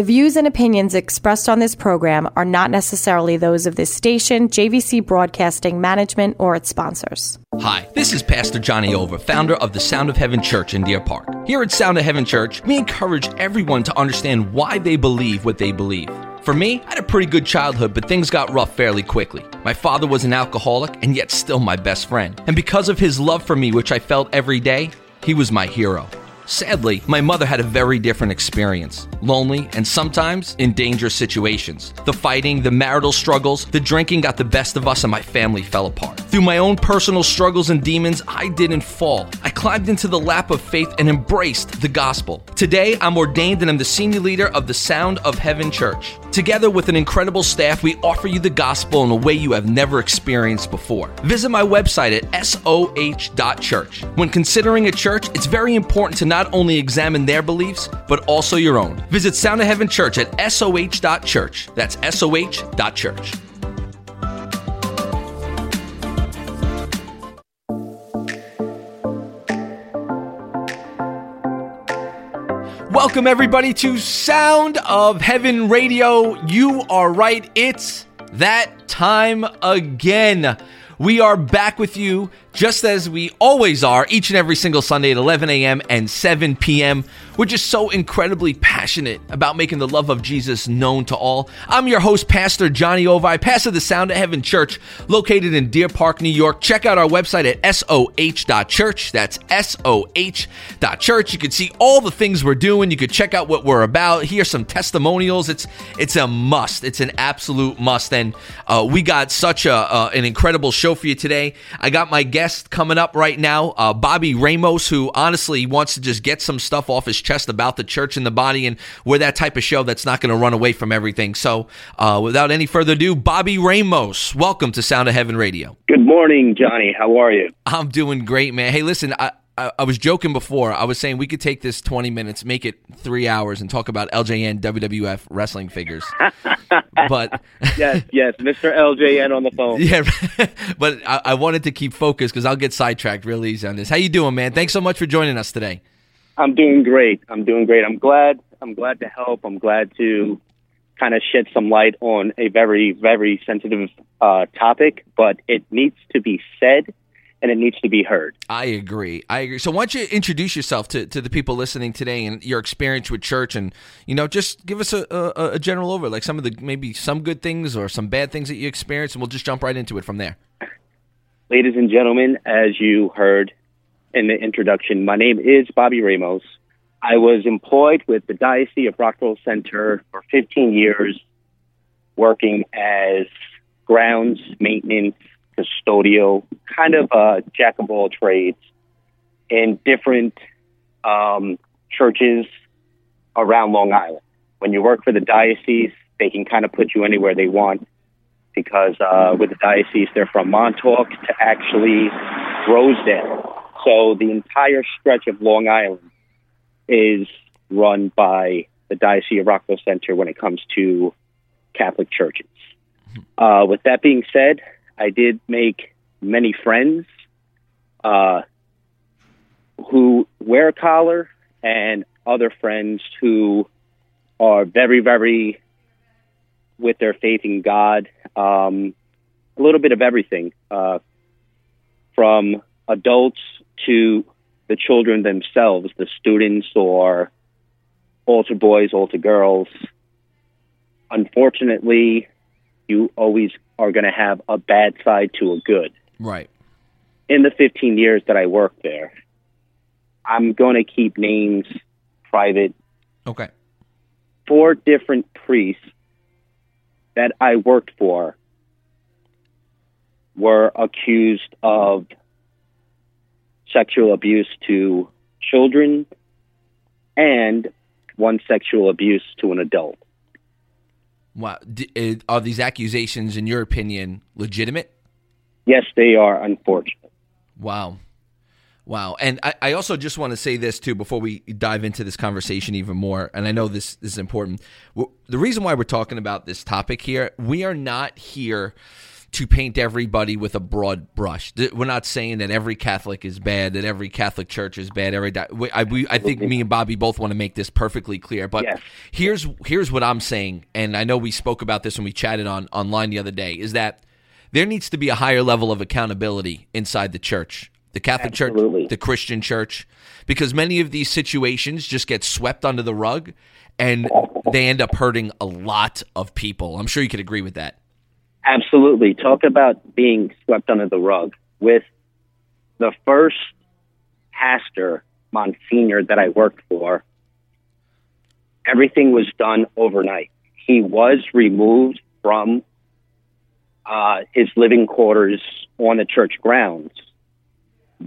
The views and opinions expressed on this program are not necessarily those of this station, JVC Broadcasting Management, or its sponsors. Hi, this is Pastor Johnny Ova, founder of the Sound of Heaven Church in Deer Park. Here at Sound of Heaven Church, we encourage everyone to understand why they believe what they believe. For me, I had a pretty good childhood, but things got rough fairly quickly. My father was an alcoholic and yet still my best friend. And because of his love for me, which I felt every day, he was my hero. Sadly, my mother had a very different experience lonely and sometimes in dangerous situations. The fighting, the marital struggles, the drinking got the best of us, and my family fell apart. Through my own personal struggles and demons, I didn't fall. I climbed into the lap of faith and embraced the gospel. Today, I'm ordained and I'm the senior leader of the Sound of Heaven Church. Together with an incredible staff, we offer you the gospel in a way you have never experienced before. Visit my website at soh.church. When considering a church, it's very important to not only examine their beliefs, but also your own. Visit Sound of Heaven Church at soh.church. That's soh.church. Welcome, everybody, to Sound of Heaven Radio. You are right, it's that time again. We are back with you just as we always are each and every single Sunday at 11 a.m. and 7 p.m. We're just so incredibly passionate about making the love of Jesus known to all. I'm your host, Pastor Johnny Ova, pastor of the Sound of Heaven Church, located in Deer Park, New York. Check out our website at soh.church. That's soh.church. You can see all the things we're doing. You could check out what we're about. Hear some testimonials. It's it's a must. It's an absolute must. And uh, we got such a uh, an incredible show for you today. I got my guest coming up right now, uh, Bobby Ramos, who honestly wants to just get some stuff off his chest chest about the church and the body, and we're that type of show that's not going to run away from everything. So, uh, without any further ado, Bobby Ramos, welcome to Sound of Heaven Radio. Good morning, Johnny. How are you? I'm doing great, man. Hey, listen, I, I, I was joking before. I was saying we could take this 20 minutes, make it three hours, and talk about LJN WWF wrestling figures. but yes, yes, Mr. LJN on the phone. Yeah, but I, I wanted to keep focused because I'll get sidetracked real easy on this. How you doing, man? Thanks so much for joining us today. I'm doing great. I'm doing great. I'm glad. I'm glad to help. I'm glad to kind of shed some light on a very, very sensitive uh, topic, but it needs to be said and it needs to be heard. I agree. I agree. So why don't you introduce yourself to, to the people listening today and your experience with church and, you know, just give us a, a, a general over, like some of the, maybe some good things or some bad things that you experienced and we'll just jump right into it from there. Ladies and gentlemen, as you heard in the introduction. My name is Bobby Ramos. I was employed with the Diocese of Rockville Centre for 15 years, working as grounds maintenance, custodial, kind of a jack of all trades in different um, churches around Long Island. When you work for the diocese, they can kind of put you anywhere they want because uh, with the diocese, they're from Montauk to actually Rosedale. So the entire stretch of Long Island is run by the Diocese of Rockville Centre when it comes to Catholic churches. Uh, with that being said, I did make many friends uh, who wear a collar and other friends who are very, very with their faith in God. Um, a little bit of everything uh, from adults to the children themselves, the students or altar boys, altar girls. Unfortunately, you always are going to have a bad side to a good. Right. In the 15 years that I worked there, I'm going to keep names private. Okay. Four different priests that I worked for were accused of sexual abuse to children and one sexual abuse to an adult. Wow. D- uh, are these accusations, in your opinion, legitimate? Yes, they are, unfortunate. Wow. Wow. And I, I, also just want to say this, too, before we dive into this conversation even more. And I know this, this is important. The reason why we're talking about this topic here, we are not here to paint everybody with a broad brush. We're not saying that every Catholic is bad, that every Catholic church is bad. Every I, we, I think me and Bobby both want to make this perfectly clear. But Yes. here's here's what I'm saying, and I know we spoke about this when we chatted on online the other day. Is that there needs to be a higher level of accountability inside the church, the Catholic Absolutely. Church, the Christian Church, because many of these situations just get swept under the rug, and they end up hurting a lot of people. I'm sure you could agree with that. Absolutely. Talk about being swept under the rug. With the first pastor, Monsignor, that I worked for, everything was done overnight. He was removed from uh, his living quarters on the church grounds,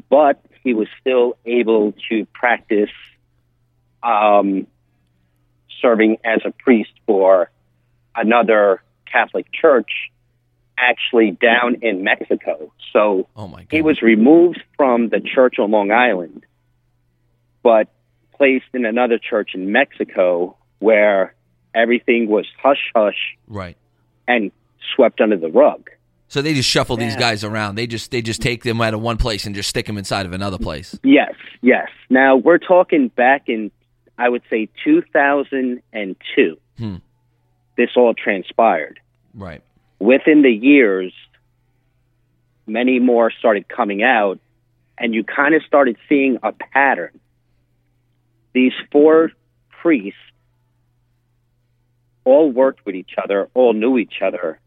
but he was still able to practice um, serving as a priest for another Catholic church actually down in Mexico. So Oh my god. he was removed from the church on Long Island, but placed in another church in Mexico where everything was hush hush right. and swept under the rug. So they just shuffle these guys around. They just they just take them out of one place and just stick them inside of another place. Yes, yes. Now we're talking back in, I would say, 2002. Hmm. This all transpired. Right. Within the years, many more started coming out, and you kind of started seeing a pattern. These four priests all worked with each other, all knew each other.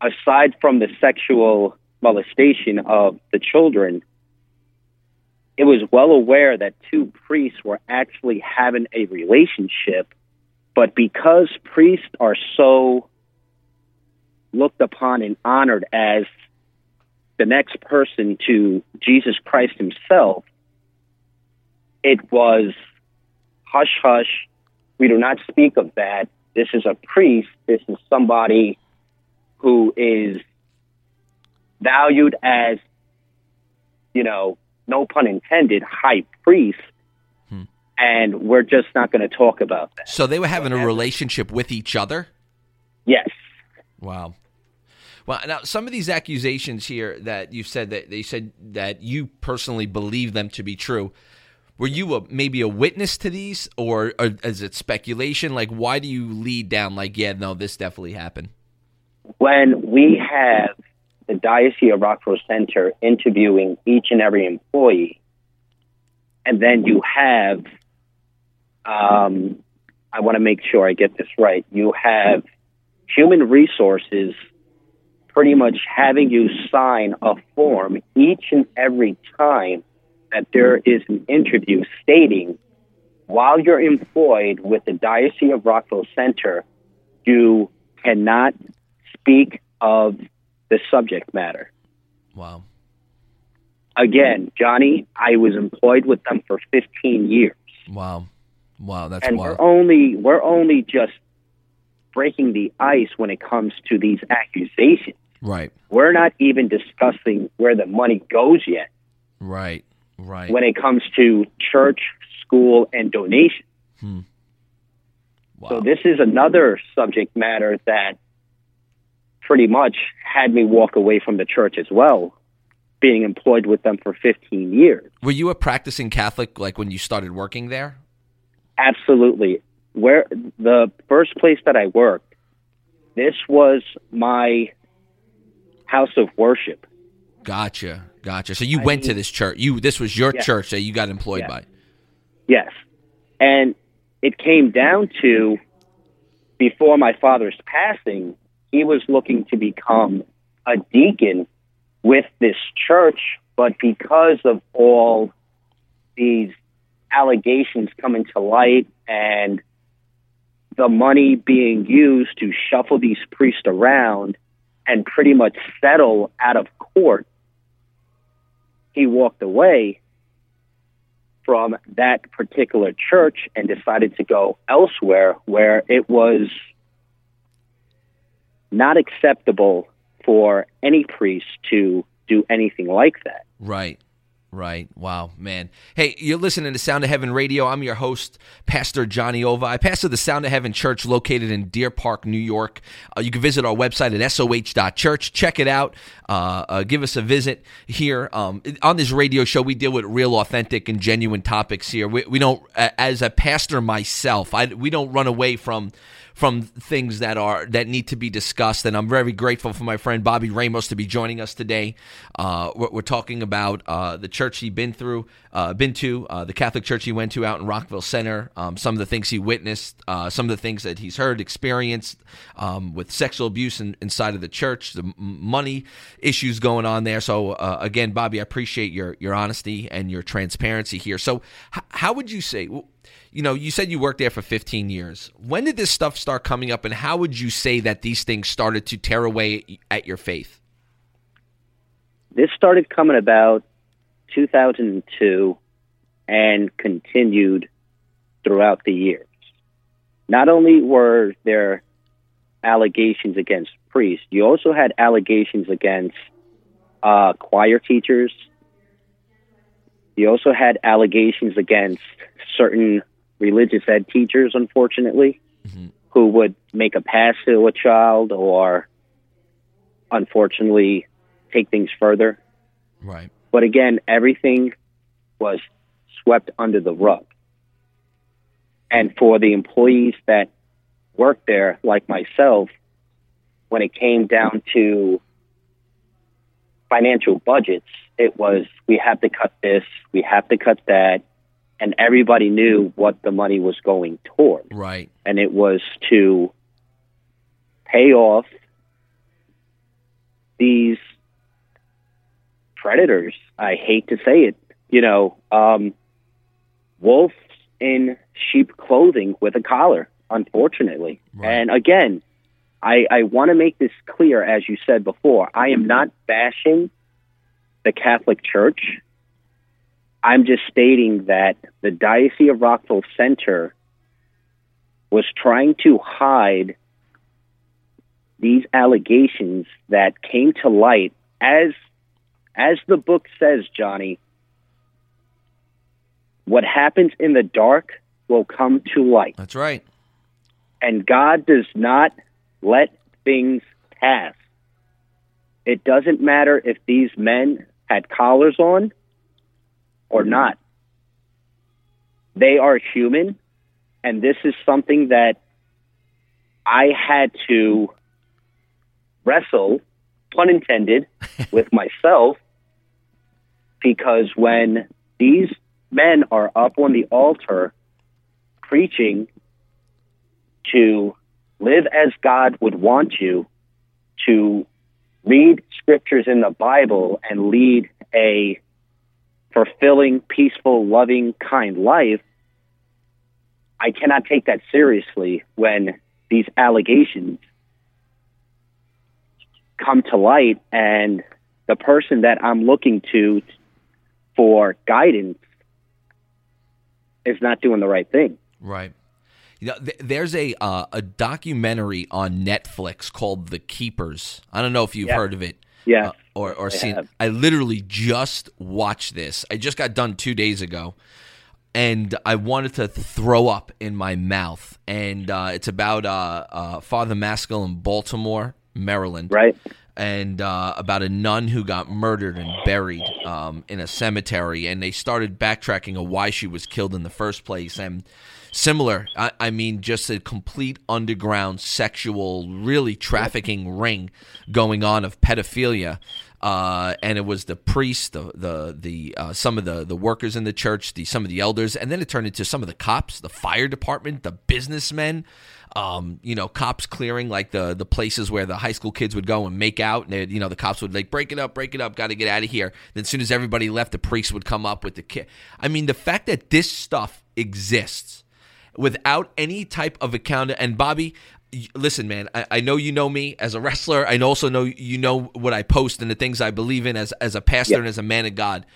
Aside from the sexual molestation of the children, it was well aware that two priests were actually having a relationship, but because priests are so looked upon and honored as the next person to Jesus Christ himself, it was hush hush. We do not speak of that. This is a priest. This is somebody who is valued as, you know, no pun intended, high priest. Hmm. And we're just not going to talk about that. So they were having a relationship with each other. Yes. Wow. Well, now some of these accusations here that you said that they said that you personally believe them to be true. Were you a, maybe a witness to these, or, or is it speculation? Like, why do you lead down like, yeah, no, this definitely happened? when we have the Diocese of Rockville Centre interviewing each and every employee, and then you have, um, I want to make sure I get this right, you have human resources pretty much having you sign a form each and every time that there is an interview stating while you're employed with the Diocese of Rockville Centre, you cannot speak of the subject matter. Wow. Again, Johnny, I was employed with them for 15 years, Wow. Wow. That's and wild. we're only we're only just breaking the ice when it comes to these accusations. Right. We're not even discussing where the money goes yet Right. Right. when it comes to church, school, and donation. Hmm. wow. So this is another subject matter that pretty much had me walk away from the church as well, being employed with them for 15 years. Were you a practicing Catholic like when you started working there? Absolutely. Where the first place that I worked, this was my house of worship. Gotcha. Gotcha. So you went to this church. You this was your Yeah. church that you got employed Yeah. by. Yes. And it came down to before my father's passing, he was looking to become a deacon with this church, but because of all these allegations coming to light and the money being used to shuffle these priests around and pretty much settle out of court, he walked away from that particular church and decided to go elsewhere where it was not acceptable for any priest to do anything like that. Right. Right. Wow, man. Hey, you're listening to Sound of Heaven Radio. I'm your host, Pastor Johnny Ova. I pastor the Sound of Heaven Church located in Deer Park, New York. Uh, you can visit our website at soh.church. Check it out. Uh, uh, give us a visit here. Um, on this radio show, we deal with real, authentic, and genuine topics here. We, we don't, as a pastor myself, I, we don't run away from from things that are that need to be discussed. And I'm very grateful for my friend Bobby Ramos to be joining us today. Uh, we're, we're, talking about uh, the church he been through, uh, been to, uh, the Catholic church he went to out in Rockville Centre. Um, some of the things he witnessed, uh, some of the things that he's heard, experienced um, with sexual abuse in, inside of the church, the money issues going on there. So uh, again, Bobby, I appreciate your your honesty and your transparency here. So h- how would you say? You know, you said you worked there for 15 years. When did this stuff start coming up, and how would you say that these things started to tear away at your faith? This started coming about 2002 and continued throughout the years. Not only were there allegations against priests, you also had allegations against uh, choir teachers. You also had allegations against certain religious ed teachers, unfortunately, mm-hmm. who would make a pass to a child or, unfortunately, take things further. Right. But again, everything was swept under the rug. And for the employees that worked there, like myself, when it came down to financial budgets, it was we have to cut this, we have to cut that, and everybody knew what the money was going toward. Right. And it was to pay off these predators. I hate to say it, you know, um, wolves in sheep clothing with a collar, unfortunately. Right. And again, I, I want to make this clear, as you said before, I am not bashing the Catholic Church. I'm just stating that the Diocese of Rockville Centre was trying to hide these allegations that came to light as as the book says Johnny what happens in the dark will come to light. That's right. And God does not let things pass. It doesn't matter if these men had collars on or mm-hmm. not. They are human, and this is something that I had to wrestle, pun intended, with myself because when these men are up on the altar preaching to live as God would want you, to read scriptures in the Bible and lead a fulfilling, peaceful, loving, kind life, I cannot take that seriously when these allegations come to light and the person that I'm looking to for guidance is not doing the right thing. Right. You know, th- there's a uh, a documentary on Netflix called The Keepers. I don't know if you've yeah. heard of it. Yeah. Uh, or or seen. Have. I literally just watched this. I just got done two days ago, and I wanted to throw up in my mouth. And uh, it's about uh, uh, Father Maskell in Baltimore, Maryland. Right. And uh, about a nun who got murdered and buried um, in a cemetery, and they started backtracking of why she was killed in the first place. And similar. I, I, mean, just a complete underground sexual, really trafficking ring going on of pedophilia. Uh, and it was the priest, the the the uh, some of the the workers in the church, the some of the elders, and then it turned into some of the cops, the fire department, the businessmen. Um, you know, cops clearing like the the places where the high school kids would go and make out, and you know the cops would like break it up, break it up, got to get out of here. Then as soon as everybody left, the priest would come up with the kid. I mean, the fact that this stuff exists without any type of account. And Bobby, listen, man, I, I, know you know me as a wrestler. I also know you know what I post and the things I believe in as as a pastor and as a man of God.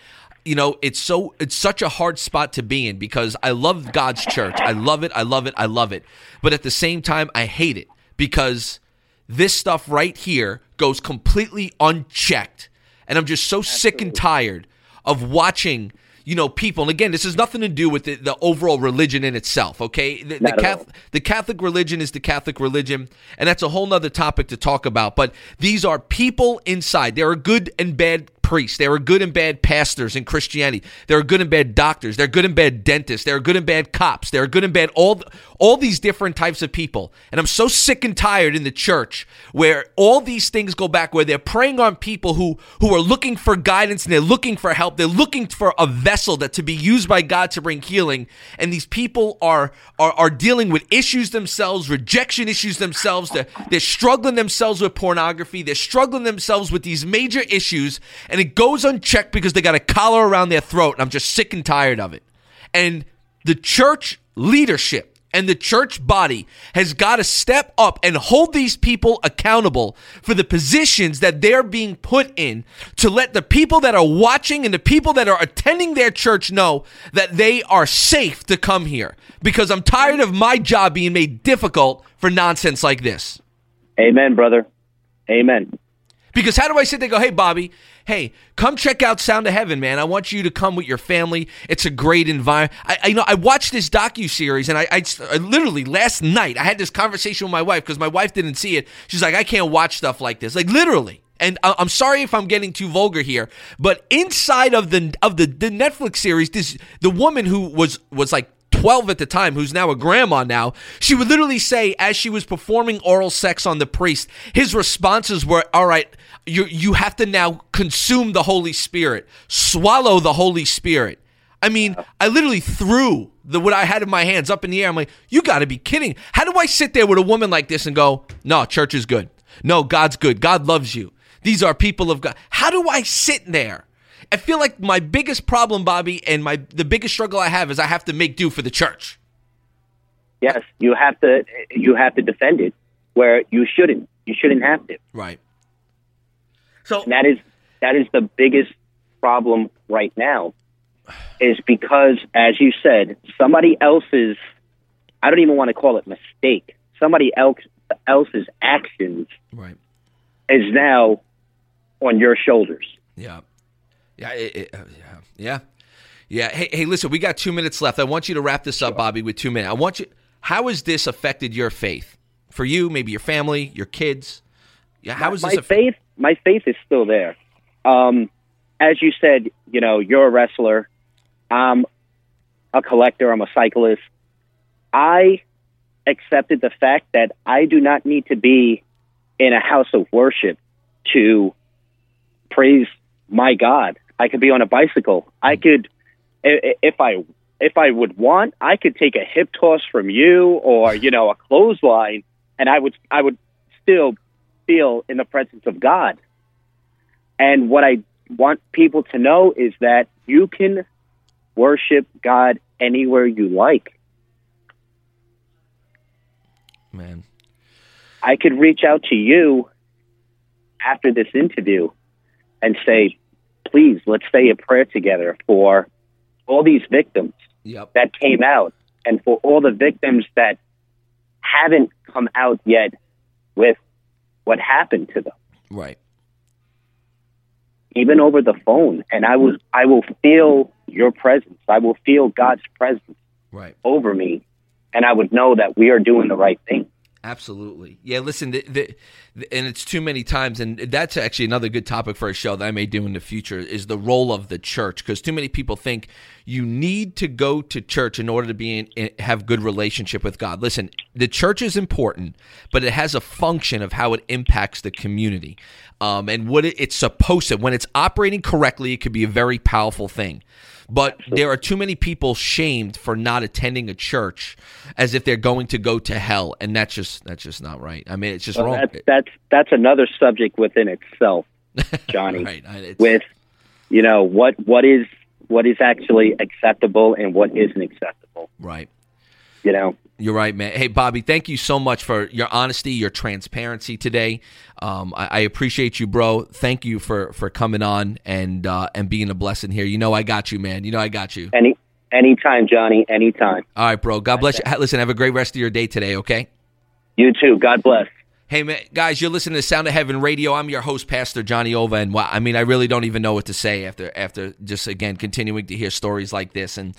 You know, it's so it's such a hard spot to be in because I love God's church. I love it. I love it. I love it. But at the same time, I hate it because this stuff right here goes completely unchecked. And I'm just so Absolutely. sick and tired of watching you know, people. And again, this has nothing to do with the, the overall religion in itself. Okay, the, the, Catholic, the, Catholic, religion is the Catholic religion, and that's a whole nother topic to talk about. But these are people inside. There are good and bad priests. There are good and bad pastors in Christianity. There are good and bad doctors. There are good and bad dentists. There are good and bad cops. There are good and bad all all these different types of people. And I'm so sick and tired in the church where all these things go back where they're preying on people who who are looking for guidance and they're looking for help. They're looking for a vessel that to be used by God to bring healing. And these people are are, are dealing with issues themselves, rejection issues themselves. They're, they're struggling themselves with pornography. They're struggling themselves with these major issues it goes unchecked because they got a collar around their throat. And I'm just sick and tired of it. And the church leadership and the church body has got to step up and hold these people accountable for the positions that they're being put in to let the people that are watching and the people that are attending their church know that they are safe to come here because I'm tired of my job being made difficult for nonsense like this. Amen, brother. Amen. Because how do I sit there go, hey, Bobby, hey, come check out Sound of Heaven, man. I want you to come with your family. It's a great environment. I, I you know I watched this docu series, and I, I, I, literally last night I had this conversation with my wife because my wife didn't see it. She's like, I can't watch stuff like this, like literally. And I'm sorry if I'm getting too vulgar here, but inside of the of the, the Netflix series, this the woman who was was like 12 at the time, who's now a grandma now, she would literally say, as she was performing oral sex on the priest, his responses were, All right, you, you have to now consume the Holy Spirit, swallow the Holy Spirit. I mean, I literally threw the what I had in my hands up in the air. I'm like, you got to be kidding. How do I sit there with a woman like this and go, no, church is good. No, God's good. God loves you. These are people of God. How do I sit there I feel like my biggest problem, Bobby, and my the biggest struggle I have is I have to make do for the church. Yes, you have to. You have to defend it where you shouldn't. You shouldn't have to. Right. So and that is that is the biggest problem right now, is because, as you said, somebody else's. I don't even want to call it mistake. Somebody else else's actions right. is now on your shoulders. Yeah. Yeah, it, it, uh, yeah, yeah, yeah. Hey, hey, listen, we got two minutes left. I want you to wrap this up, Bobby, with two minutes. I want you. How has this affected your faith for you? Maybe your family, your kids. Yeah, how is my, this? My faith, my faith is still there. Um, as you said, you know, you're a wrestler. I'm a collector. I'm a cyclist. I accepted the fact that I do not need to be in a house of worship to praise my God. I could be on a bicycle. I mm. could, if I if I would want, I could take a hip toss from you or you know a clothesline, and I would I would still feel in the presence of God. And what I want people to know is that you can worship God anywhere you like. Man, I could reach out to you after this interview and say, please, let's say a prayer together for all these victims yep. that came out and for all the victims that haven't come out yet with what happened to them. Right. Even over the phone. And I was I will feel your presence. I will feel God's presence right. over me. And I would know that we are doing the right thing. Absolutely. Yeah, listen, the, the, the, and it's too many times, and that's actually another good topic for a show that I may do in the future is the role of the church, because too many people think you need to go to church in order to be in, have good relationship with God. Listen, the church is important, but it has a function of how it impacts the community, um, and what it, it's supposed to. When it's operating correctly, it could be a very powerful thing. But there are too many people shamed for not attending a church as if they're going to go to hell, and that's just that's just not right. I mean, it's just well, wrong. That's, that's that's another subject within itself, Johnny. right. With you know what what is what is actually acceptable and what isn't acceptable. Right. You know. You're right, man. Hey, Bobby, thank you so much for your honesty, your transparency today. Um, I, I, appreciate you, bro. Thank you for for coming on and uh, and being a blessing here. You know, I got you, man. You know, I got you. Any anytime, Johnny. Anytime. All right, bro. God bless you. Listen, have a great rest of your day today. Okay. You too. God bless. Hey, man, guys, you're listening to Sound of Heaven Radio. I'm your host, Pastor Johnny Ova, and wow, I mean, I really don't even know what to say after after just again continuing to hear stories like this. And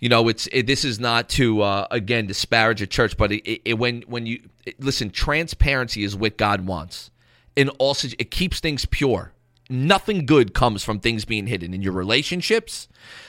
you know, it's it, this is not to uh, again disparage a church, but it, it, when when you listen, transparency is what God wants. In all, it keeps things pure nothing good comes from things being hidden in your relationships,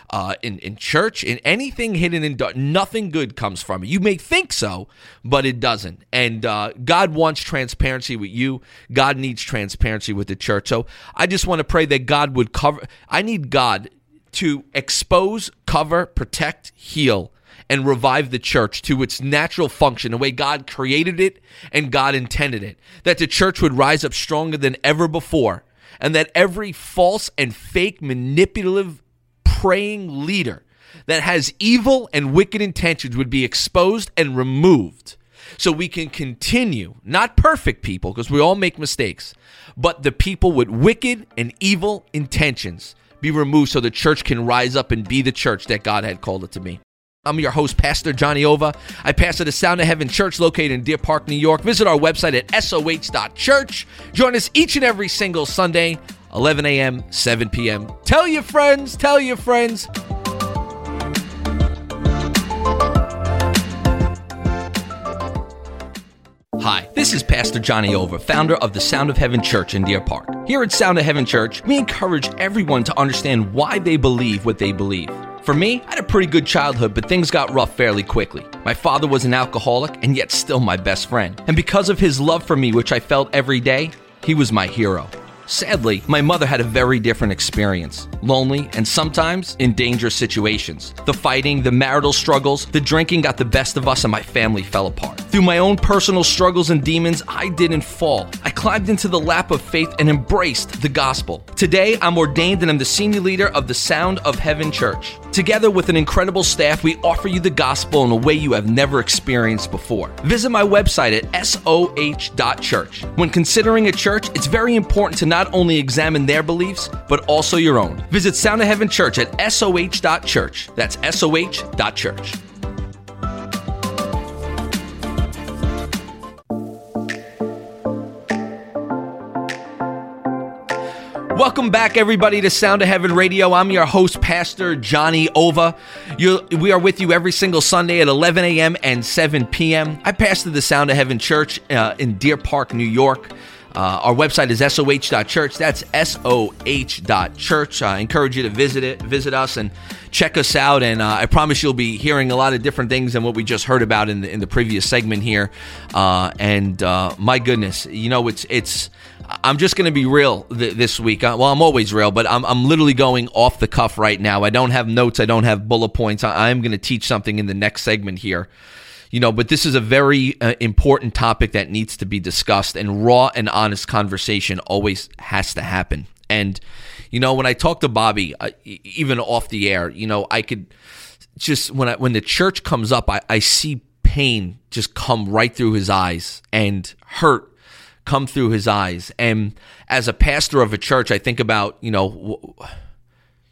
uh, in in church, in anything hidden in dark. Nothing good comes from it. You may think so, but it doesn't. And uh, God wants transparency with you. God needs transparency with the church. So I just want to pray that God would cover. I need God to expose, cover, protect, heal and revive the church to its natural function, the way God created it and God intended it. That the church would rise up stronger than ever before and that every false and fake manipulative praying leader that has evil and wicked intentions would be exposed and removed so we can continue, not perfect people, because we all make mistakes, but the people with wicked and evil intentions be removed so the church can rise up and be the church that God had called it to be. I'm your host, Pastor Johnny Ova. I pastor the Sound of Heaven Church located in Deer Park, New York. Visit our website at soh.church. Join us each and every single Sunday, 11 a.m., 7 p.m. Tell your friends, tell your friends. Hi, this is Pastor Johnny Ova, founder of the Sound of Heaven Church in Deer Park. Here at Sound of Heaven Church, we encourage everyone to understand why they believe what they believe. For me, I had a pretty good childhood, but things got rough fairly quickly. My father was an alcoholic and yet still my best friend. And because of his love for me, which I felt every day, he was my hero. Sadly, my mother had a very different experience lonely and sometimes in dangerous situations. The fighting, the marital struggles, the drinking got the best of us, and my family fell apart. Through my own personal struggles and demons, I didn't fall. I climbed into the lap of faith and embraced the gospel. Today, I'm ordained and I'm the senior leader of the Sound of Heaven Church. Together with an incredible staff, we offer you the gospel in a way you have never experienced before. Visit my website at soh.church. When considering a church, it's very important to not only examine their beliefs, but also your own. Visit Sound of Heaven Church at soh.church. That's soh.church. Welcome back, everybody, to Sound of Heaven Radio. I'm your host, Pastor Johnny Ova. you we are with you every single Sunday at 11 a.m. and 7 p.m. I pastor the Sound of Heaven Church uh, in Deer Park, New York. Uh, our website is soh.church. That's soh.church. I encourage you to visit it, visit us, and check us out. And uh, I promise you'll be hearing a lot of different things than what we just heard about in the, in the previous segment here. Uh, and uh, my goodness, you know, it's it's I'm just going to be real th- this week. Uh, well, I'm always real, but I'm, I'm literally going off the cuff right now. I don't have notes. I don't have bullet points. I, am going to teach something in the next segment here. You know, but this is a very uh, important topic that needs to be discussed, and raw and honest conversation always has to happen. And, you know, when I talk to Bobby, uh, even off the air, you know, I could just, when, I, when the church comes up, I, I see pain just come right through his eyes and hurt come through his eyes. And as a pastor of a church, I think about, you know,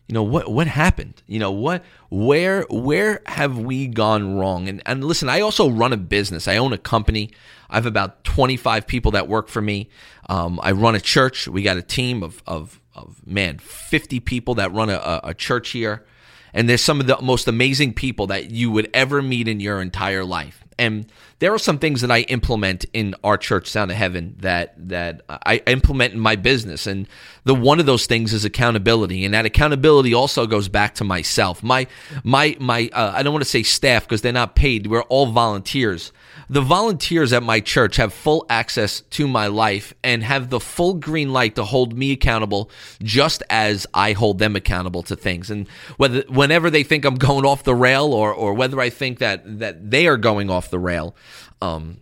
you know what what happened? You know what where where have we gone wrong? And and listen i also run a business. I own a company. I have about 25 people that work for me. Um, i run a church. We got a team of of, of man 50 people that run a, a church here. And there's some of the most amazing people that you would ever meet in your entire life and there are some things that I implement in our church, Sound of Heaven, that that I implement in my business, and the one of those things is accountability, and that accountability also goes back to myself. My my my uh, I don't want to say staff because they're not paid; we're all volunteers. The volunteers at my church have full access to my life and have the full green light to hold me accountable just as I hold them accountable to things. And whether whenever they think I'm going off the rail or or whether I think that that they are going off the rail, um,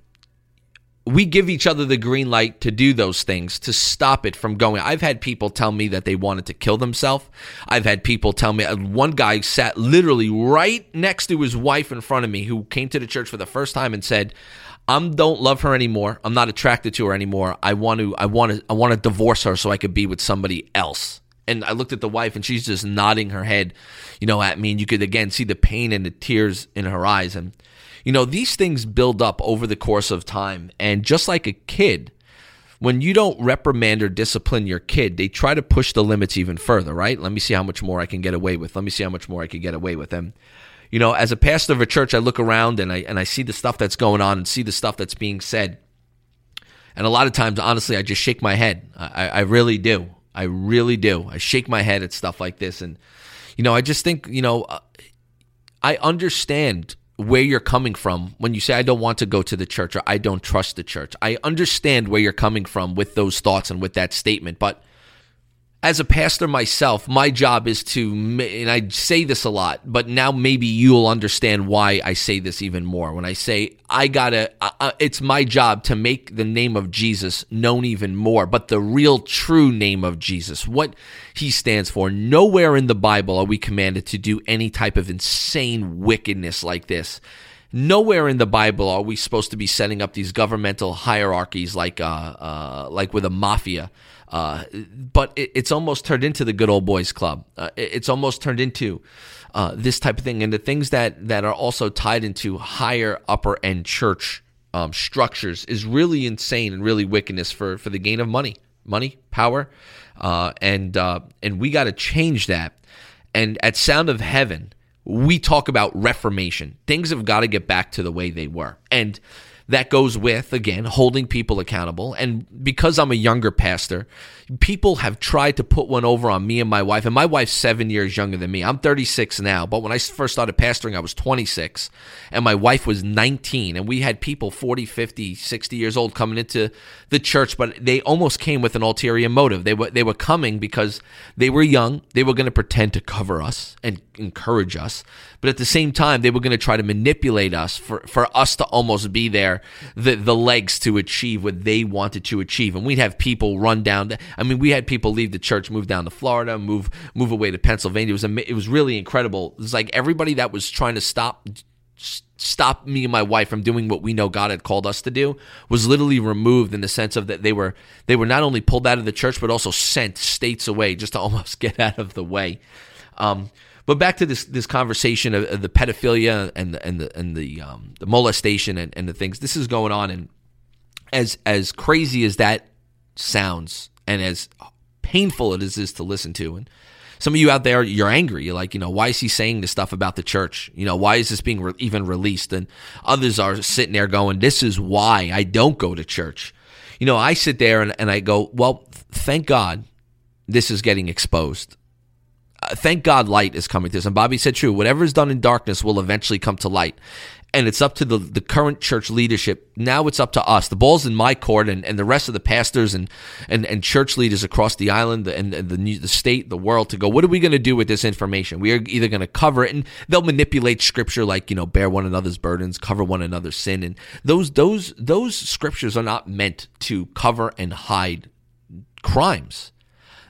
we give each other the green light to do those things to stop it from going. I've had people tell me that they wanted to kill themselves. I've had people tell me uh, one guy sat literally right next to his wife in front of me who came to the church for the first time and said, "I'm don't love her anymore. I'm not attracted to her anymore. I want to I want to I want to divorce her so I could be with somebody else." And I looked at the wife and she's just nodding her head, you know, at me and you could again see the pain and the tears in her eyes and You know, these things build up over the course of time. And just like a kid, when you don't reprimand or discipline your kid, they try to push the limits even further, right? Let me see how much more I can get away with. Let me see how much more I can get away with. And you know, as a pastor of a church, I look around and I and I see the stuff that's going on and see the stuff that's being said. And a lot of times, honestly, I just shake my head. I, I really do. I really do. I shake my head at stuff like this, and you know, I just think, you know, uh, I understand where you're coming from when you say I don't want to go to the church or I don't trust the church. I understand where you're coming from with those thoughts and with that statement, but as a pastor myself, my job is to, and I say this a lot, but now maybe you'll understand why I say this even more. When I say I gotta, uh, it's my job to make the name of Jesus known even more, but the real true name of Jesus, what he stands for. Nowhere in the Bible are we commanded to do any type of insane wickedness like this. Nowhere in the Bible are we supposed to be setting up these governmental hierarchies like, uh, uh, like with a mafia uh, but it, it's almost turned into the good old boys club. Uh, it, it's almost turned into uh, this type of thing, and the things that that are also tied into higher upper end church um, structures is really insane and really wickedness for for the gain of money, money, power, uh, and uh, and we got to change that. And at Sound of Heaven, we talk about reformation. Things have got to get back to the way they were, and that goes with, again, holding people accountable. And because I'm a younger pastor, people have tried to put one over on me and my wife. And my wife's seven years younger than me. I'm 36 now, but when I first started pastoring, I was 26, and my wife was 19. And we had people 40, 50, 60 years old coming into the church, but they almost came with an ulterior motive. They were they were coming because they were young. They were going to pretend to cover us and encourage us, but at the same time, they were going to try to manipulate us for for us to almost be there, the the legs to achieve what they wanted to achieve. And we'd have people run down. I mean, we had people leave the church, move down to Florida, move move away to Pennsylvania. It was it was really incredible. It was like everybody that was trying to stop stop me and my wife from doing what we know God had called us to do was literally removed in the sense of that they were they were not only pulled out of the church but also sent states away just to almost get out of the way. Um, but back to this this conversation of, of the pedophilia and the and the and the um, the molestation and, and the things. This is going on, and as as crazy as that sounds, and as painful as it is, is to listen to. And some of you out there, you're angry. You're like, you know, why is he saying this stuff about the church? You know, why is this being re- even released? And others are sitting there going, this is why I don't go to church. You know, I sit there and, and I go, well, thank God this is getting exposed. Uh, thank God light is coming to this. And Bobby said true. Whatever is done in darkness will eventually come to light and it's up to the, the current church leadership. Now it's up to us. The ball's in my court, and, and the rest of the pastors and, and, and church leaders across the island and, and the, the state, the world to go, what are we going to do with this information? We are either going to cover it, and they'll manipulate scripture like, you know, bear one another's burdens, cover one another's sin. And those, those, those scriptures are not meant to cover and hide crimes.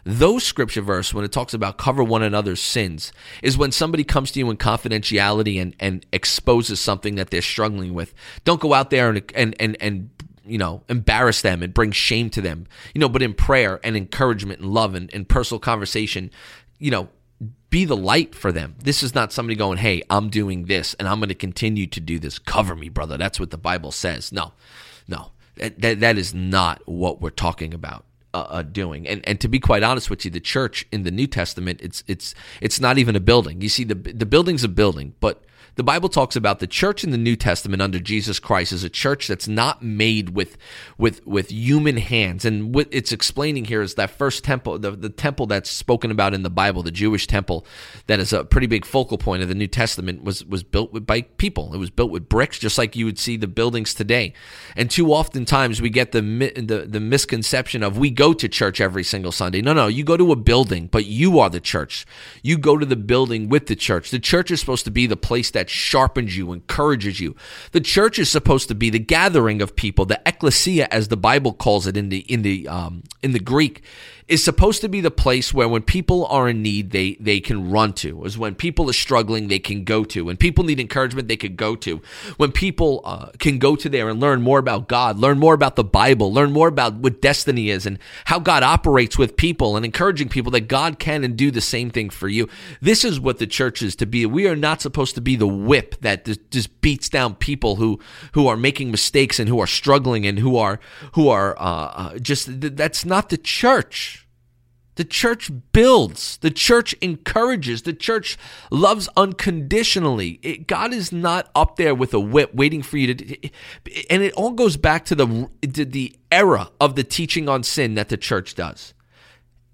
Those scripture verse, when it talks about cover one another's sins, is when somebody comes to you in confidentiality and, and exposes something that they're struggling with. Don't go out there and, and, and, and you know, embarrass them and bring shame to them, you know, but in prayer and encouragement and love and, and personal conversation, you know, be the light for them. This is not somebody going, hey, I'm doing this and I'm going to continue to do this. Cover me, brother. That's what the Bible says. No, no, that, that is not what we're talking about uh, uh, doing. And and to be quite honest with you, the church in the New Testament, it's it's it's not even a building. You see, the the building's a building, but the Bible talks about the church in the New Testament under Jesus Christ is a church that's not made with with with human hands. And what it's explaining here is that first temple, the, the temple that's spoken about in the Bible, the Jewish temple, that is a pretty big focal point of the New Testament, was was built with, by people. It was built with bricks, just like you would see the buildings today. And too often times we get the the, the misconception of we go to church every single Sunday. No, no, you go to a building, but you are the church. You go to the building with the church. The church is supposed to be the place that that sharpens you, encourages you. The church is supposed to be the gathering of people, the ecclesia, as the Bible calls it in the in the um, in the Greek is supposed to be the place where when people are in need, they, they can run to. Is when people are struggling, they can go to. When people need encouragement, they could go to. When people uh, can go to there and learn more about God, learn more about the Bible, learn more about what destiny is and how God operates with people and encouraging people that God can and do the same thing for you. This is what the church is to be. We are not supposed to be the whip that just beats down people who who are making mistakes and who are struggling and who are who are uh, uh, just that's not the church. The church builds. The church encourages. The church loves unconditionally. It, God is not up there with a whip waiting for you to. And it all goes back to the the era of the teaching on sin that the church does.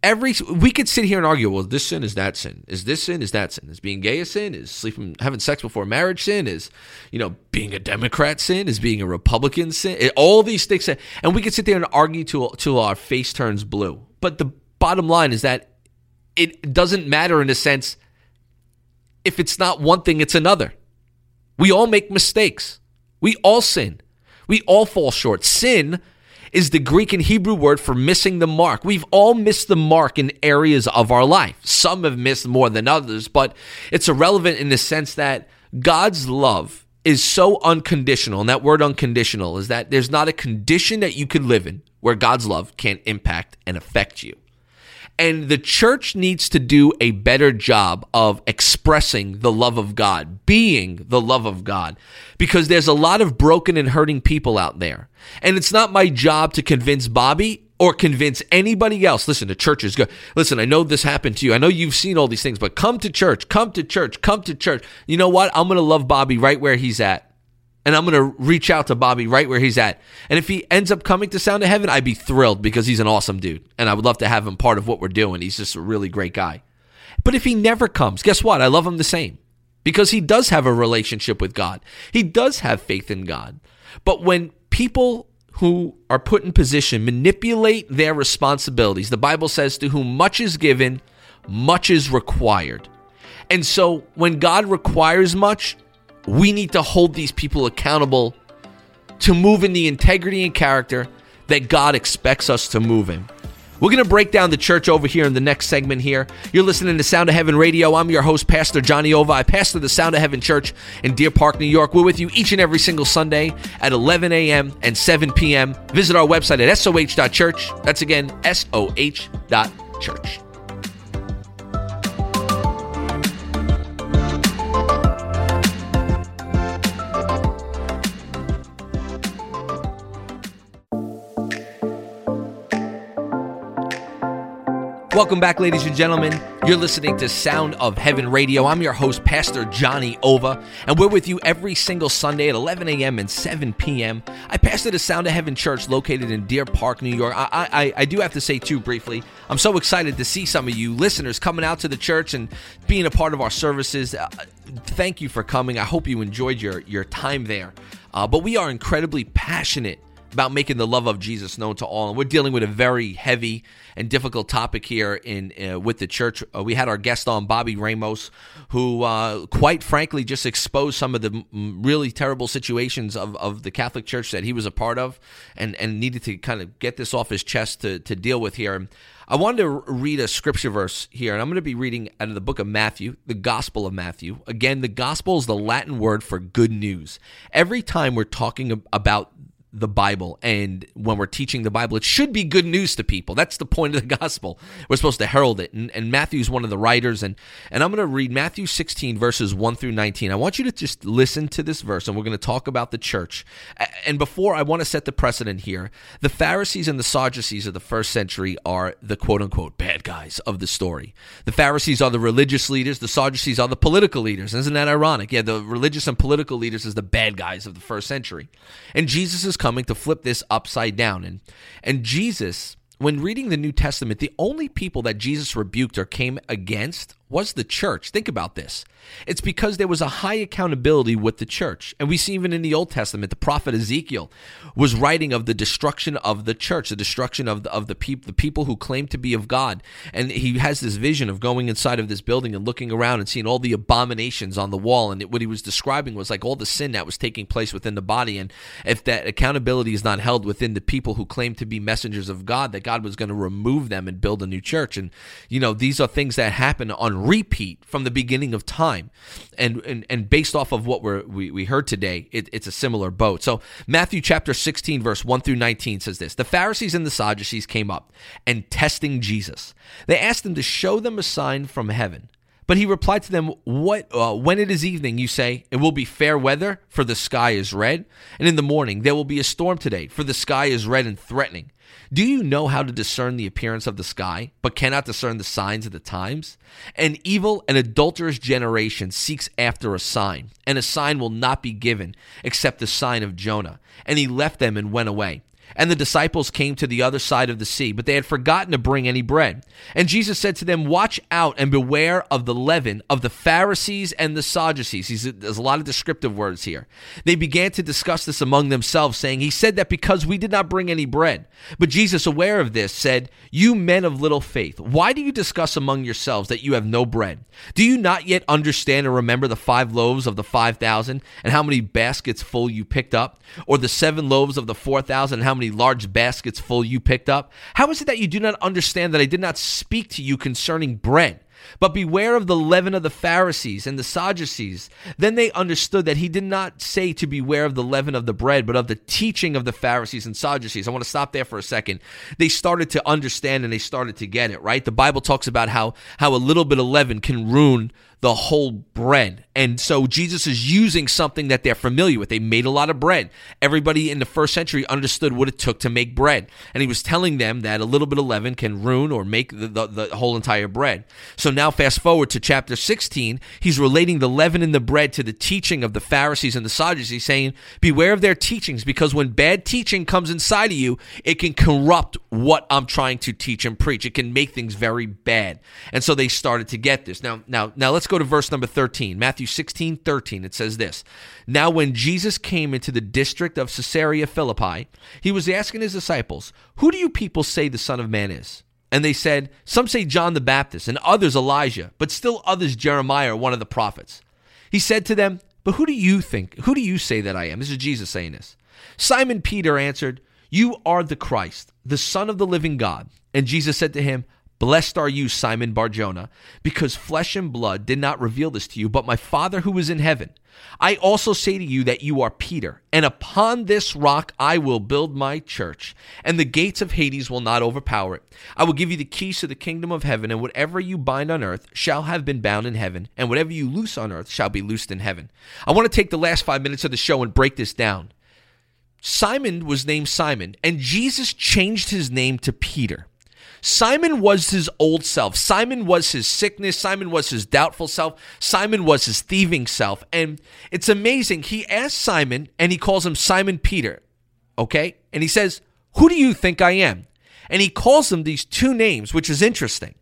Every we could sit here and argue. Well, this sin is that sin. Is this sin? Is that sin? Is being gay a sin? Is sleeping, having sex before marriage sin? Is you know being a Democrat sin? Is being a Republican sin? All these things, and we could sit there and argue till till our face turns blue. But the bottom line is that it doesn't matter in a sense if it's not one thing, it's another. We all make mistakes. We all sin. We all fall short. Sin is the Greek and Hebrew word for missing the mark. We've all missed the mark in areas of our life. Some have missed more than others, but it's irrelevant in the sense that God's love is so unconditional. And that word unconditional is that there's not a condition that you could live in where God's love can't impact and affect you. And the church needs to do a better job of expressing the love of God, being the love of God, because there's a lot of broken and hurting people out there. And it's not my job to convince Bobby or convince anybody else. Listen, the church is good. Listen, I know this happened to you. I know you've seen all these things, but come to church, come to church, come to church. You know what? I'm going to love Bobby right where he's at and I'm going to reach out to Bobby right where he's at. And if he ends up coming to Sound of Heaven, I'd be thrilled because he's an awesome dude. And I would love to have him part of what we're doing. He's just a really great guy. But if he never comes, guess what? I love him the same because he does have a relationship with God. He does have faith in God. But when people who are put in position manipulate their responsibilities, the Bible says, to whom much is given, much is required. And so when God requires much, we need to hold these people accountable to move in the integrity and character that God expects us to move in. We're going to break down the church over here in the next segment here. You're listening to Sound of Heaven Radio. I'm your host, Pastor Johnny Ova. I pastor the Sound of Heaven Church in Deer Park, New York. We're with you each and every single Sunday at 11 a.m. and 7 p.m. Visit our website at soh.church. That's again, soh.church. Welcome back, ladies and gentlemen. You're listening to Sound of Heaven Radio. I'm your host, Pastor Johnny Ova, and we're with you every single Sunday at 11 a.m. and 7 p.m. I pastor the Sound of Heaven Church located in Deer Park, New York. I, I, I do have to say, too, briefly, I'm so excited to see some of you listeners coming out to the church and being a part of our services. Uh, thank you for coming. I hope you enjoyed your, your time there. Uh, but we are incredibly passionate about making the love of Jesus known to all. And we're dealing with a very heavy and difficult topic here in uh, with the church. Uh, we had our guest on, Bobby Ramos, who, uh, quite frankly, just exposed some of the really terrible situations of, of the Catholic Church that he was a part of, and and needed to kind of get this off his chest to to deal with here. I wanted to read a scripture verse here, and I'm going to be reading out of the book of Matthew, the Gospel of Matthew. Again, the Gospel is the Latin word for good news. Every time we're talking about the Bible and when we're teaching the Bible, it should be good news to people. That's the point of the gospel. We're supposed to herald it. And, and Matthew's one of the writers. And, and I'm going to read Matthew 16, verses 1 through 19. I want you to just listen to this verse and we're going to talk about the church. And before I want to set the precedent here, the Pharisees and the Sadducees of the first century are the quote unquote bad guys of the story. The Pharisees are the religious leaders, the Sadducees are the political leaders. Isn't that ironic? Yeah, the religious and political leaders is the bad guys of the first century. And Jesus is coming to flip this upside down. And and Jesus, when reading the New Testament, the only people that Jesus rebuked or came against was the church. Think about this. It's because there was a high accountability with the church. And we see even in the Old Testament, the prophet Ezekiel was writing of the destruction of the church, the destruction of the, of the, peop- the people who claim to be of God. And he has this vision of going inside of this building and looking around and seeing all the abominations on the wall. And it, what he was describing was like all the sin that was taking place within the body. And if that accountability is not held within the people who claim to be messengers of God, that God was going to remove them and build a new church. And, you know, these are things that happen on repeat from the beginning of time. And and, and based off of what we're, we, we heard today, it, it's a similar boat. So Matthew chapter 16, verse 1 through 19 says this The Pharisees and the Sadducees came up and testing Jesus. They asked him to show them a sign from heaven. But he replied to them, "What? Uh, when it is evening, you say it will be fair weather, for the sky is red, and in the morning there will be a storm today, for the sky is red and threatening. Do you know how to discern the appearance of the sky, but cannot discern the signs of the times? An evil and adulterous generation seeks after a sign, and a sign will not be given except the sign of Jonah." And he left them and went away. And the disciples came to the other side of the sea, but they had forgotten to bring any bread. And Jesus said to them, Watch out and beware of the leaven of the Pharisees and the Sadducees. He's, there's a lot of descriptive words here. They began to discuss this among themselves, saying, He said that because we did not bring any bread. But Jesus, aware of this, said, You men of little faith, why do you discuss among yourselves that you have no bread? Do you not yet understand or remember the five loaves of the five thousand and how many baskets full you picked up? Or the seven loaves of the four thousand and how many many large baskets full you picked up? How is it that you do not understand that I did not speak to you concerning bread? But beware of the leaven of the Pharisees and the Sadducees. Then they understood that he did not say to beware of the leaven of the bread, but of the teaching of the Pharisees and Sadducees. I want to stop there for a second. They started to understand and they started to get it, right? The Bible talks about how, how a little bit of leaven can ruin the whole bread. And so Jesus is using something that they're familiar with. They made a lot of bread. Everybody in the first century understood what it took to make bread. And he was telling them that a little bit of leaven can ruin or make the, the, the whole entire bread. So now, fast forward to chapter 16, he's relating the leaven in the bread to the teaching of the Pharisees and the Sadducees, saying, Beware of their teachings, because when bad teaching comes inside of you, it can corrupt what I'm trying to teach and preach. It can make things very bad. And so they started to get this. Now, now, now let's go to verse number 13. Matthew 16, 13. It says this Now, when Jesus came into the district of Caesarea Philippi, he was asking his disciples, Who do you people say the Son of Man is? And they said, Some say John the Baptist, and others Elijah, but still others Jeremiah one of the prophets. He said to them, But who do you think? Who do you say that I am? This is Jesus saying this. Simon Peter answered, You are the Christ, the Son of the living God. And Jesus said to him, Blessed are you, Simon Barjona, because flesh and blood did not reveal this to you, but my Father who is in heaven. I also say to you that you are Peter, and upon this rock I will build my church, and the gates of Hades will not overpower it. I will give you the keys to the kingdom of heaven, and whatever you bind on earth shall have been bound in heaven, and whatever you loose on earth shall be loosed in heaven. I want to take the last five minutes of the show and break this down. Simon was named Simon, and Jesus changed his name to Peter. Simon was his old self. Simon was his sickness. Simon was his doubtful self. Simon was his thieving self. And it's amazing. He asks Simon, and he calls him Simon Peter. Okay? And he says, Who do you think I am? And he calls him these two names, which is interesting.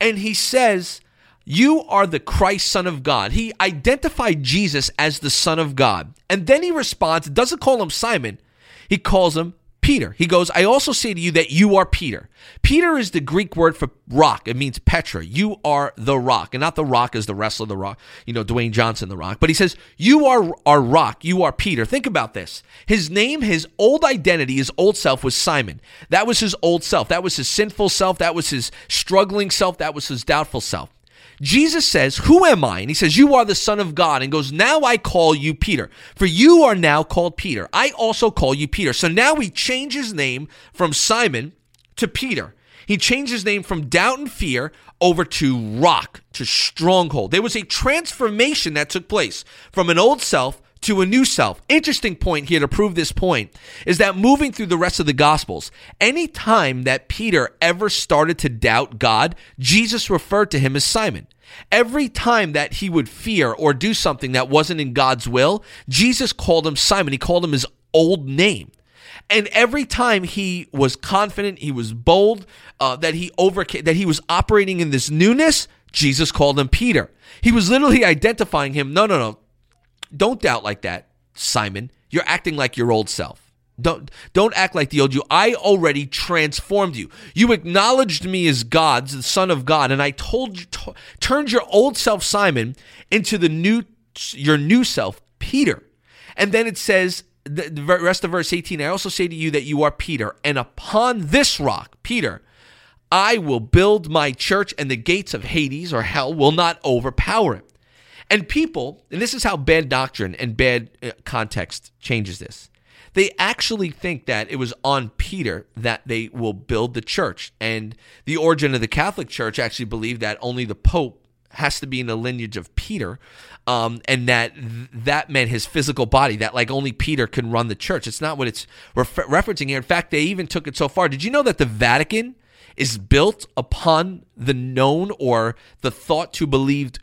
And he says, You are the Christ, Son of God. He identified Jesus as the Son of God. And then he responds, doesn't call him Simon, he calls him Peter. He goes, I also say to you that you are Peter. Peter is the Greek word for rock. It means Petra. You are the rock. And not the rock as the wrestler, the rock, you know, Dwayne Johnson, the rock. But he says, You are our rock. You are Peter. Think about this. His name, his old identity, his old self was Simon. That was his old self. That was his sinful self. That was his struggling self. That was his doubtful self. Jesus says, Who am I? And he says, You are the Son of God. And goes, Now I call you Peter, for you are now called Peter. I also call you Peter. So now he changed his name from Simon to Peter. He changed his name from doubt and fear over to rock, to stronghold. There was a transformation that took place from an old self to a new self. Interesting point here to prove this point is that moving through the rest of the Gospels, any time that Peter ever started to doubt God, Jesus referred to him as Simon. Every time that he would fear or do something that wasn't in God's will, Jesus called him Simon. He called him his old name. And every time he was confident, he was bold, uh, that he overcame, that he was operating in this newness, Jesus called him Peter. He was literally identifying him. No, no, no. Don't doubt like that, Simon. You're acting like your old self. Don't don't act like the old you. I already transformed you. You acknowledged me as God, the Son of God, and I told you turned your old self Simon into the new your new self Peter. And then it says the, the rest of verse 18, I also say to you that you are Peter, and upon this rock, Peter, I will build my church, and the gates of Hades or hell will not overpower it. And people, and this is how bad doctrine and bad uh, context changes this. They actually think that it was on Peter that they will build the church. And the origin of the Catholic Church actually believed that only the Pope has to be in the lineage of Peter, um, and that that meant his physical body. That like only Peter can run the church. It's not what it's refer- referencing here. In fact, they even took it so far. Did you know that the Vatican is built upon the known or the thought to believed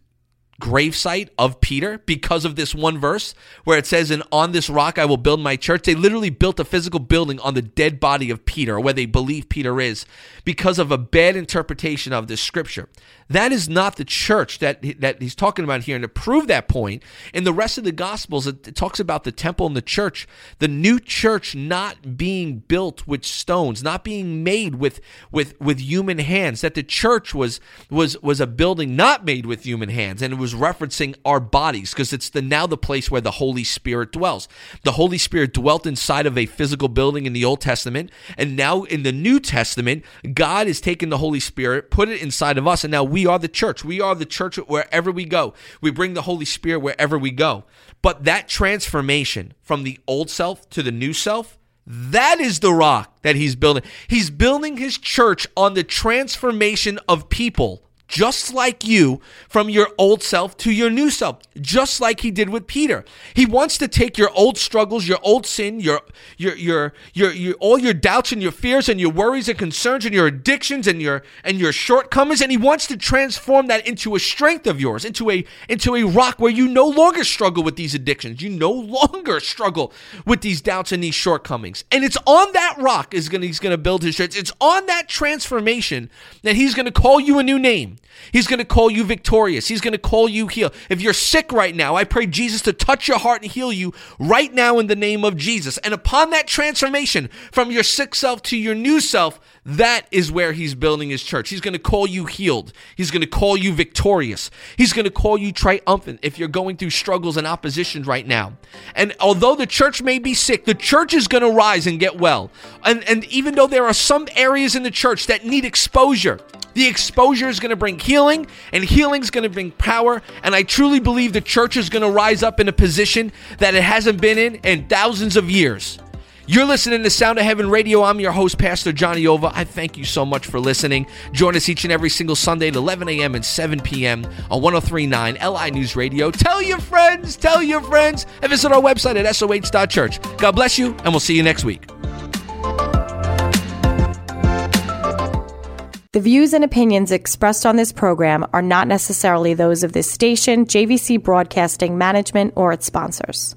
gravesite of Peter because of this one verse where it says, And on this rock I will build my church. They literally built a physical building on the dead body of Peter, where they believe Peter is, because of a bad interpretation of this scripture. That is not the church that, that he's talking about here. And to prove that point, in the rest of the Gospels, it, it talks about the temple and the church, the new church not being built with stones, not being made with, with, with human hands, that the church was, was, was a building not made with human hands. And it was referencing our bodies because it's the now the place where the Holy Spirit dwells. The Holy Spirit dwelt inside of a physical building in the Old Testament. And now in the New Testament, God has taken the Holy Spirit, put it inside of us, and now we are the church. We are the church wherever we go. We bring the Holy Spirit wherever we go. But that transformation from the old self to the new self, that is the rock that he's building. He's building his church on the transformation of people just like you from your old self to your new self, just like he did with Peter. He wants to take your old struggles, your old sin, your your your your, your all your doubts and your fears and your worries and concerns and your addictions and your and your shortcomings and he wants to transform that into a strength of yours, into a into a rock where you no longer struggle with these addictions. You no longer struggle with these doubts and these shortcomings. And it's on that rock is going he's going to build his church. It's on that transformation that he's going to call you a new name. He's going to call you victorious. He's going to call you healed. If you're sick right now, I pray Jesus to touch your heart and heal you right now in the name of Jesus. And upon that transformation from your sick self to your new self, that is where he's building his church. He's going to call you healed. He's going to call you victorious. He's going to call you triumphant if you're going through struggles and oppositions right now. And although the church may be sick, the church is going to rise and get well. And, and even though there are some areas in the church that need exposure, the exposure is going to bring healing, and healing is going to bring power. And I truly believe the church is going to rise up in a position that it hasn't been in in thousands of years. You're listening to Sound of Heaven Radio. I'm your host, Pastor Johnny Ova. I thank you so much for listening. Join us each and every single Sunday at 11 a.m. and 7 p.m. on 1039 LI News Radio. Tell your friends, tell your friends, and visit our website at soh.church. God bless you, and we'll see you next week. The views and opinions expressed on this program are not necessarily those of this station, JVC Broadcasting Management, or its sponsors.